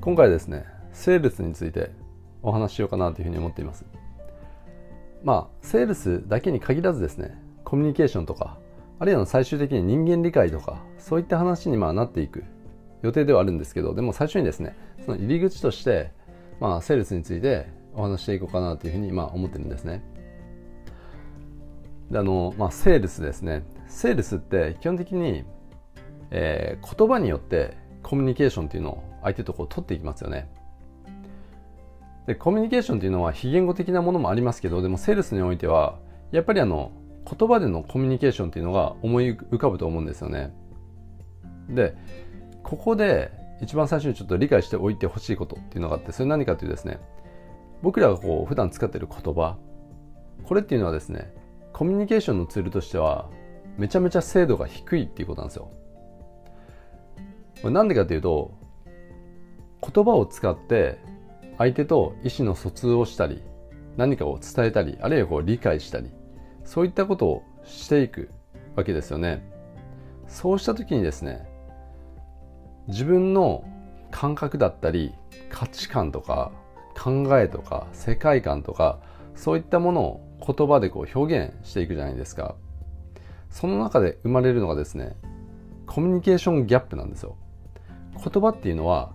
今回ですねセールスについてお話ししようかなというふうに思っています。まあセールスだけに限らずですねコミュニケーションとかあるいは最終的に人間理解とかそういった話にまあなっていく予定ではあるんですけどでも最初にですねその入り口としてまあセールスについてお話していこうかなというふうにまあ思ってるんですね。であのまあセールスですね。セールスって基本的に、えー、言葉によってコミュニケーションっていうのを相手とこう取っていきますよね。でコミュニケーションっていうのは非言語的なものもありますけどでもセールスにおいてはやっぱりあの言葉でのコミュニケーションっていうのが思い浮かぶと思うんですよね。でここで一番最初にちょっと理解しておいてほしいことっていうのがあってそれ何かというとですね僕らがこう普段使っている言葉これっていうのはですねコミュニケーションのツールとしてはめちゃめちゃ精度が低いっていうことなんですよ。なんでかっていうと言葉を使って相手と意思の疎通をしたり何かを伝えたりあるいはこう理解したりそういったことをしていくわけですよね。そうした時にですね自分の感覚だったり価値観とか考えとか世界観とかそういったものを言葉でこう表現していくじゃないですか。その中で生まれるのがですねコミュニケーションギャップなんですよ。言葉っていうのは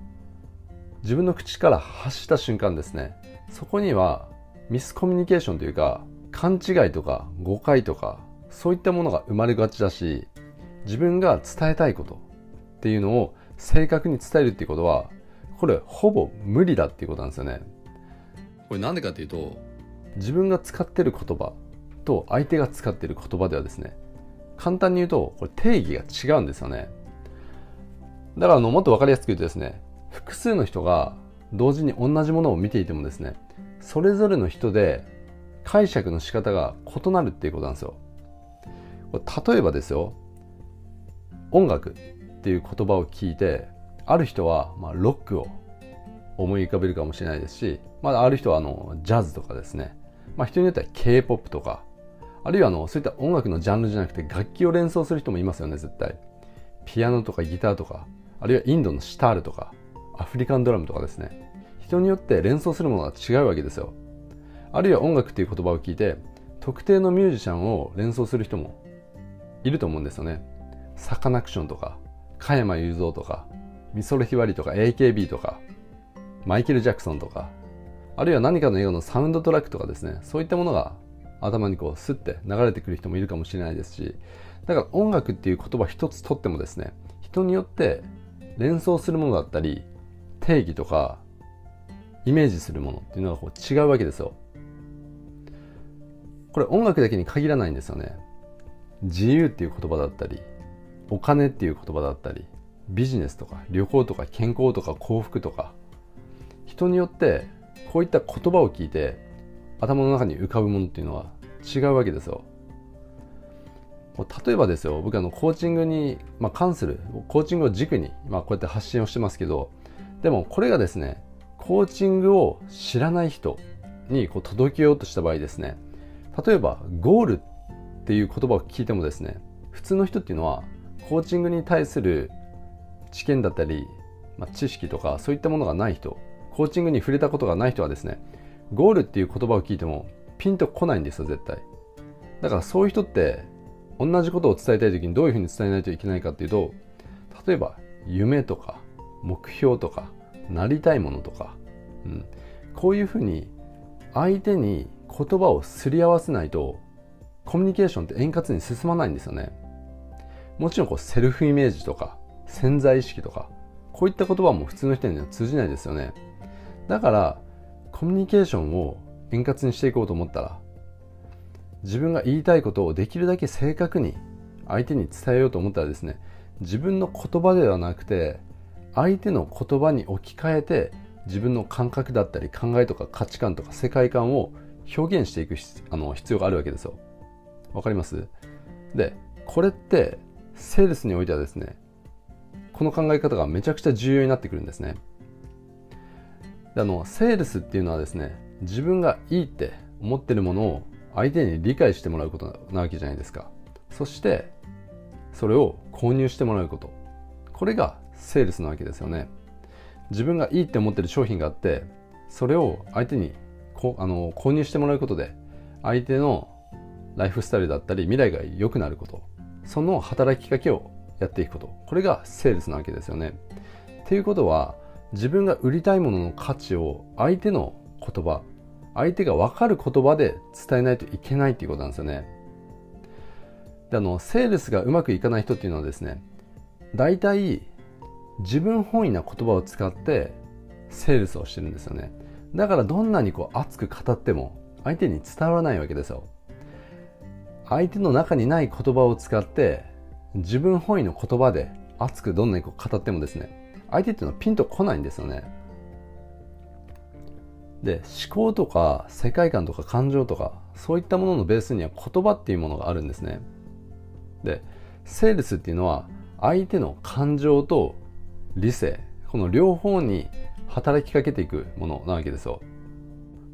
自分の口から発した瞬間ですね。そこにはミスコミュニケーションというか勘違いとか誤解とかそういったものが生まれがちだし自分が伝えたいことっていうのを正確に伝えるっていうことはこれほぼ無理だっていうことなんですよね。これなんでかっていうと自分が使ってる言葉と相手が使ってる言葉ではですね簡単に言うとこれ定義が違うんですよね。だからあのもっと分かりやすく言うとですね複数の人が同時に同じものを見ていてもですねそれぞれの人で解釈の仕方が異なるっていうことなんですよ。例えばですよ音楽っていう言葉を聞いてある人はまあロックを思い浮かべるかもしれないですし、まあ、ある人はあのジャズとかですね、まあ、人によっては K-POP とかあるいはあのそういった音楽のジャンルじゃなくて楽器を連想する人もいますよね絶対。ピアノとかギターとかあるいはインドのシタールとか。アフリカンドラムとかですね。人によって連想するものが違うわけですよ。あるいは音楽っていう言葉を聞いて特定のミュージシャンを連想する人もいると思うんですよね。サカナクションとか加山雄三とか美空ひばりとか AKB とかマイケル・ジャクソンとかあるいは何かの映画のサウンドトラックとかですね。そういったものが頭にこうスッて流れてくる人もいるかもしれないですしだから音楽っていう言葉一つとってもですね人によって連想するものだったり定義とかイメージするものっていうのがこう違うわけですよ。これ音楽だけに限らないんですよね。自由っていう言葉だったりお金っていう言葉だったりビジネスとか旅行とか健康とか幸福とか人によってこういった言葉を聞いて頭の中に浮かぶものっていうのは違うわけですよ。例えばですよ僕あのコーチングに、まあ、関するコーチングを軸に、まあ、こうやって発信をしてますけどでもこれがですねコーチングを知らない人にこう届けようとした場合ですね例えばゴールっていう言葉を聞いてもですね普通の人っていうのはコーチングに対する知見だったり、まあ、知識とかそういったものがない人コーチングに触れたことがない人はですねゴールっていう言葉を聞いてもピンとこないんですよ絶対。だからそういう人って同じことを伝えたい時にどういうふうに伝えないといけないかっていうと例えば夢とか目標とかなりたいものとか、うん、こういうふうに相手に言葉をすり合わせないとコミュニケーションって円滑に進まないんですよね。もちろんこうセルフイメージとか潜在意識とかこういった言葉も普通の人には通じないですよね。だからコミュニケーションを円滑にしていこうと思ったら自分が言いたいことをできるだけ正確に相手に伝えようと思ったらですね自分の言葉ではなくて相手の言葉に置き換えて自分の感覚だったり考えとか価値観とか世界観を表現していくあの必要があるわけですよ。わかります？で、これってセールスにおいてはですね、この考え方がめちゃくちゃ重要になってくるんですね。であのセールスっていうのはですね、自分がいいって思ってるものを相手に理解してもらうことなわけじゃないですか。そしてそれを購入してもらうこと。これがセールスなわけですよね。自分がいいって思ってる商品があってそれを相手にこあの購入してもらうことで相手のライフスタイルだったり未来が良くなることその働きかけをやっていくことこれがセールスなわけですよね。っていうことは自分が売りたいものの価値を相手の言葉相手が分かる言葉で伝えないといけないっていうことなんですよね。であのセールスがうまくいかない人っていうのはですね大体自分本位な言葉を使ってセールスをしてるんですよね。だからどんなにこう熱く語っても相手に伝わらないわけですよ。相手の中にない言葉を使って自分本位の言葉で熱くどんなにこう語ってもですね相手っていうのはピンとこないんですよね。で思考とか世界観とか感情とかそういったもののベースには言葉っていうものがあるんですね。でセールスっていうのは相手の感情と理性この両方に働きかけていくものなわけですよ。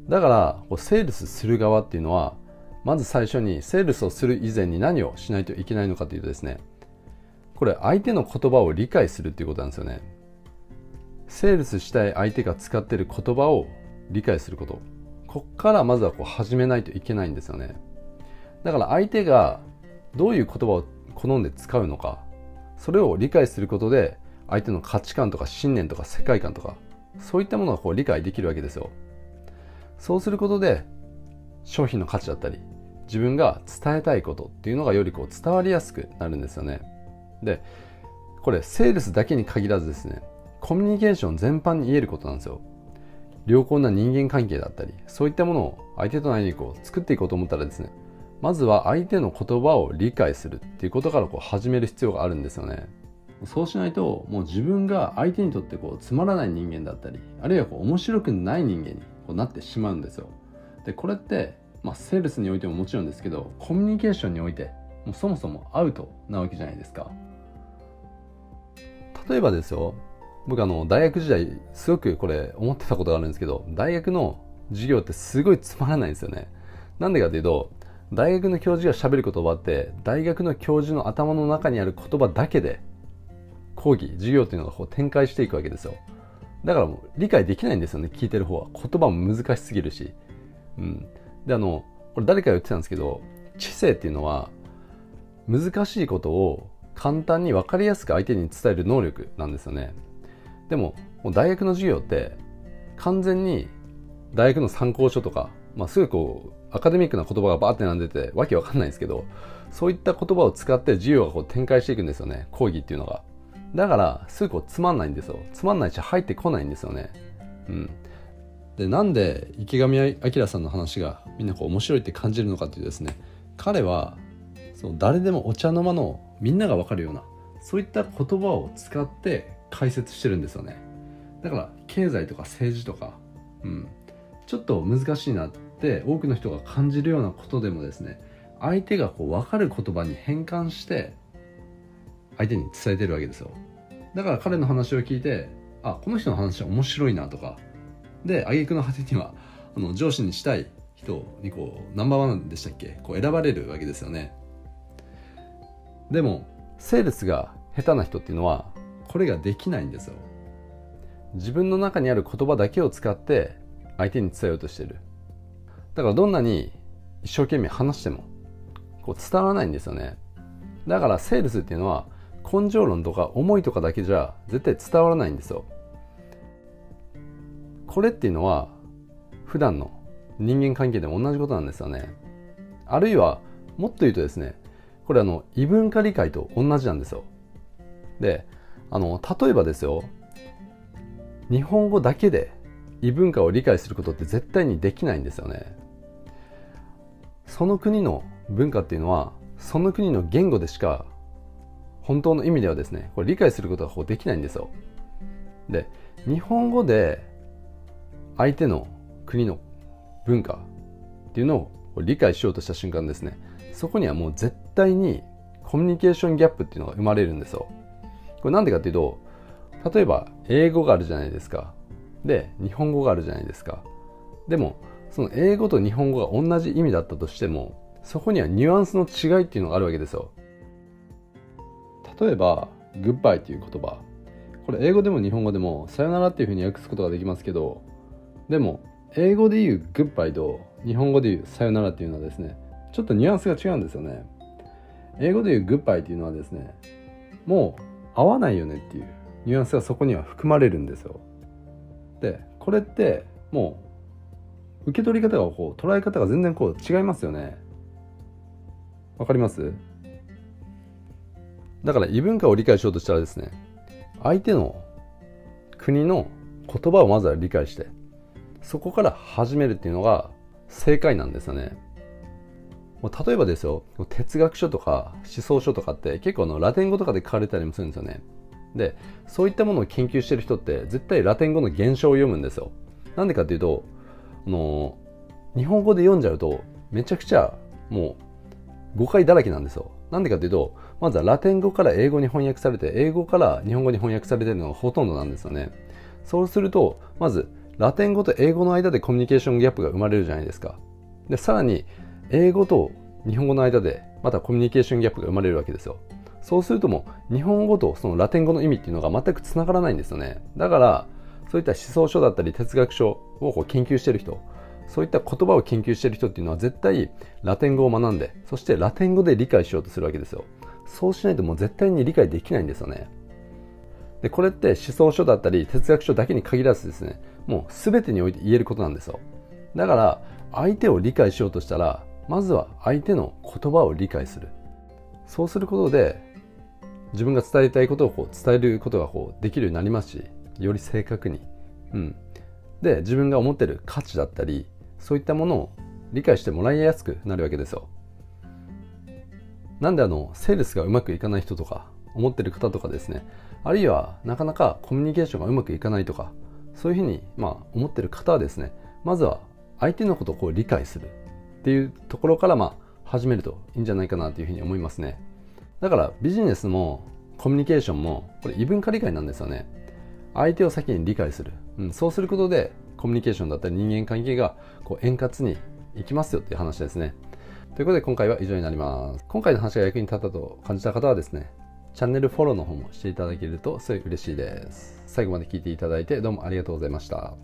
だからこうセールスする側っていうのはまず最初にセールスをする以前に何をしないといけないのかというとですねこれ相手の言葉を理解するっていうことなんですよね。セールスしたい相手が使っている言葉を理解すること。こっからまずはこう始めないといけないんですよね。だから相手がどういう言葉を好んで使うのかそれを理解することで相手の価値観とか信念とか世界観とかそういったものがこう理解できるわけですよ。そうすることで商品の価値だったり自分が伝えたいことっていうのがよりこう伝わりやすくなるんですよね。でこれセールスだけに限らずですねコミュニケーション全般に言えることなんですよ。良好な人間関係だったりそういったものを相手との間にこう作っていこうと思ったらですねまずは相手の言葉を理解するっていうことからこう始める必要があるんですよね。そうしないともう自分が相手にとってこうつまらない人間だったりあるいはこう面白くない人間にこうなってしまうんですよ。でこれって、まあ、セールスにおいてももちろんですけどコミュニケーションにおいてもうそもそもアウトなわけじゃないですか。例えばですよ僕あの大学時代すごくこれ思ってたことがあるんですけど大学の授業ってすごいつまらないんですよね。なんでかというと大学の教授がしゃべる言葉って大学の教授の頭の中にある言葉だけで講義授業っていうのがこう展開していくわけですよ。だからもう理解できないんですよね聞いてる方は。言葉も難しすぎるし。うん。であのこれ誰かが言ってたんですけど知性っていうのは難しいことを簡単に分かりやすく相手に伝える能力なんですよね。でももう大学の授業って完全に大学の参考書とか、まあ、すぐこうアカデミックな言葉がバーって並んでてわけわかんないんですけどそういった言葉を使って授業がこう展開していくんですよね講義っていうのが。だからすぐこうつまんないんですよ。つまんないし入ってこないんですよね。うん。でなんで池上彰さんの話がみんなこう面白いって感じるのかっていうですね。彼はその誰でもお茶の間のみんなが分かるようなそういった言葉を使って解説してるんですよね。だから経済とか政治とか、うん、ちょっと難しいなって多くの人が感じるようなことでもですね相手がこう分かる言葉に変換して相手に伝えてるわけですよ。だから彼の話を聞いてあこの人の話は面白いなとか。で挙句の果てにはあの上司にしたい人にこうナンバーワンでしたっけ？こう選ばれるわけですよね。でもセールスが下手な人っていうのはこれができないんですよ。自分の中にある言葉だけを使って相手に伝えようとしてる。だからどんなに一生懸命話してもこう伝わらないんですよね。だからセールスっていうのは根性論とか思いとかだけじゃ絶対伝わらないんですよ。これっていうのは普段の人間関係でも同じことなんですよね。あるいはもっと言うとですねこれあの異文化理解と同じなんですよ。であの例えばですよ日本語だけで異文化を理解することって絶対にできないんですよね。その国の文化っていうのはその国の言語でしか本当の意味ではですねこれ理解することができないんですよ。で日本語で相手の国の文化っていうのを理解しようとした瞬間ですねそこにはもう絶対にコミュニケーションギャップっていうのが生まれるんですよ。これなんでかっていうと例えば英語があるじゃないですか。で日本語があるじゃないですか。でもその英語と日本語が同じ意味だったとしてもそこにはニュアンスの違いっていうのがあるわけですよ。例えばグッバイという言葉。これ英語でも日本語でもさよならっていうふうに訳すことができますけどでも英語で言うグッバイと日本語で言うさよならっていうのはですねちょっとニュアンスが違うんですよね。英語で言うグッバイっていうのはですねもう合わないよねっていうニュアンスがそこには含まれるんですよ。でこれってもう受け取り方がこう捉え方が全然こう違いますよね。わかります？だから異文化を理解しようとしたらですね相手の国の言葉をまずは理解してそこから始めるっていうのが正解なんですよね。例えばですよ哲学書とか思想書とかって結構のラテン語とかで書かれたりもするんですよね。でそういったものを研究してる人って絶対ラテン語の原書を読むんですよ。なんでかっていうとあの日本語で読んじゃうとめちゃくちゃもう誤解だらけなんですよ。なんでかっていうとまずはラテン語から英語に翻訳されて英語から日本語に翻訳されているのがほとんどなんですよね。そうするとまずラテン語と英語の間でコミュニケーションギャップが生まれるじゃないですか。でさらに英語と日本語の間でまたコミュニケーションギャップが生まれるわけですよ。そうするとも日本語とそのラテン語の意味っていうのが全くつながらないんですよね。だからそういった思想書だったり哲学書をこう研究してる人そういった言葉を研究してる人っていうのは絶対ラテン語を学んでそしてラテン語で理解しようとするわけですよ。そうしないともう絶対に理解できないんですよね。でこれって思想書だったり哲学書だけに限らずですねもう全てにおいて言えることなんですよ。だから相手を理解しようとしたらまずは相手の言葉を理解する。そうすることで自分が伝えたいことをこう伝えることがこうできるようになりますしより正確に、うん、で自分が思ってる価値だったりそういったものを理解してもらいやすくなるわけですよ。なんであのセールスがうまくいかない人とか思ってる方とかですねあるいはなかなかコミュニケーションがうまくいかないとかそういうふうにまあ思ってる方はですねまずは相手のことをこう理解するっていうところからまあ始めるといいんじゃないかなというふうに思いますね。だからビジネスもコミュニケーションもこれ異文化理解なんですよね。相手を先に理解する、うん、そうすることでコミュニケーションだったり人間関係がこう円滑にいきますよっていう話ですね。ということで今回は以上になります。今回の話が役に立ったと感じた方はですねチャンネルフォローの方もしていただけるとすごい嬉しいです。最後まで聞いていただいてどうもありがとうございました。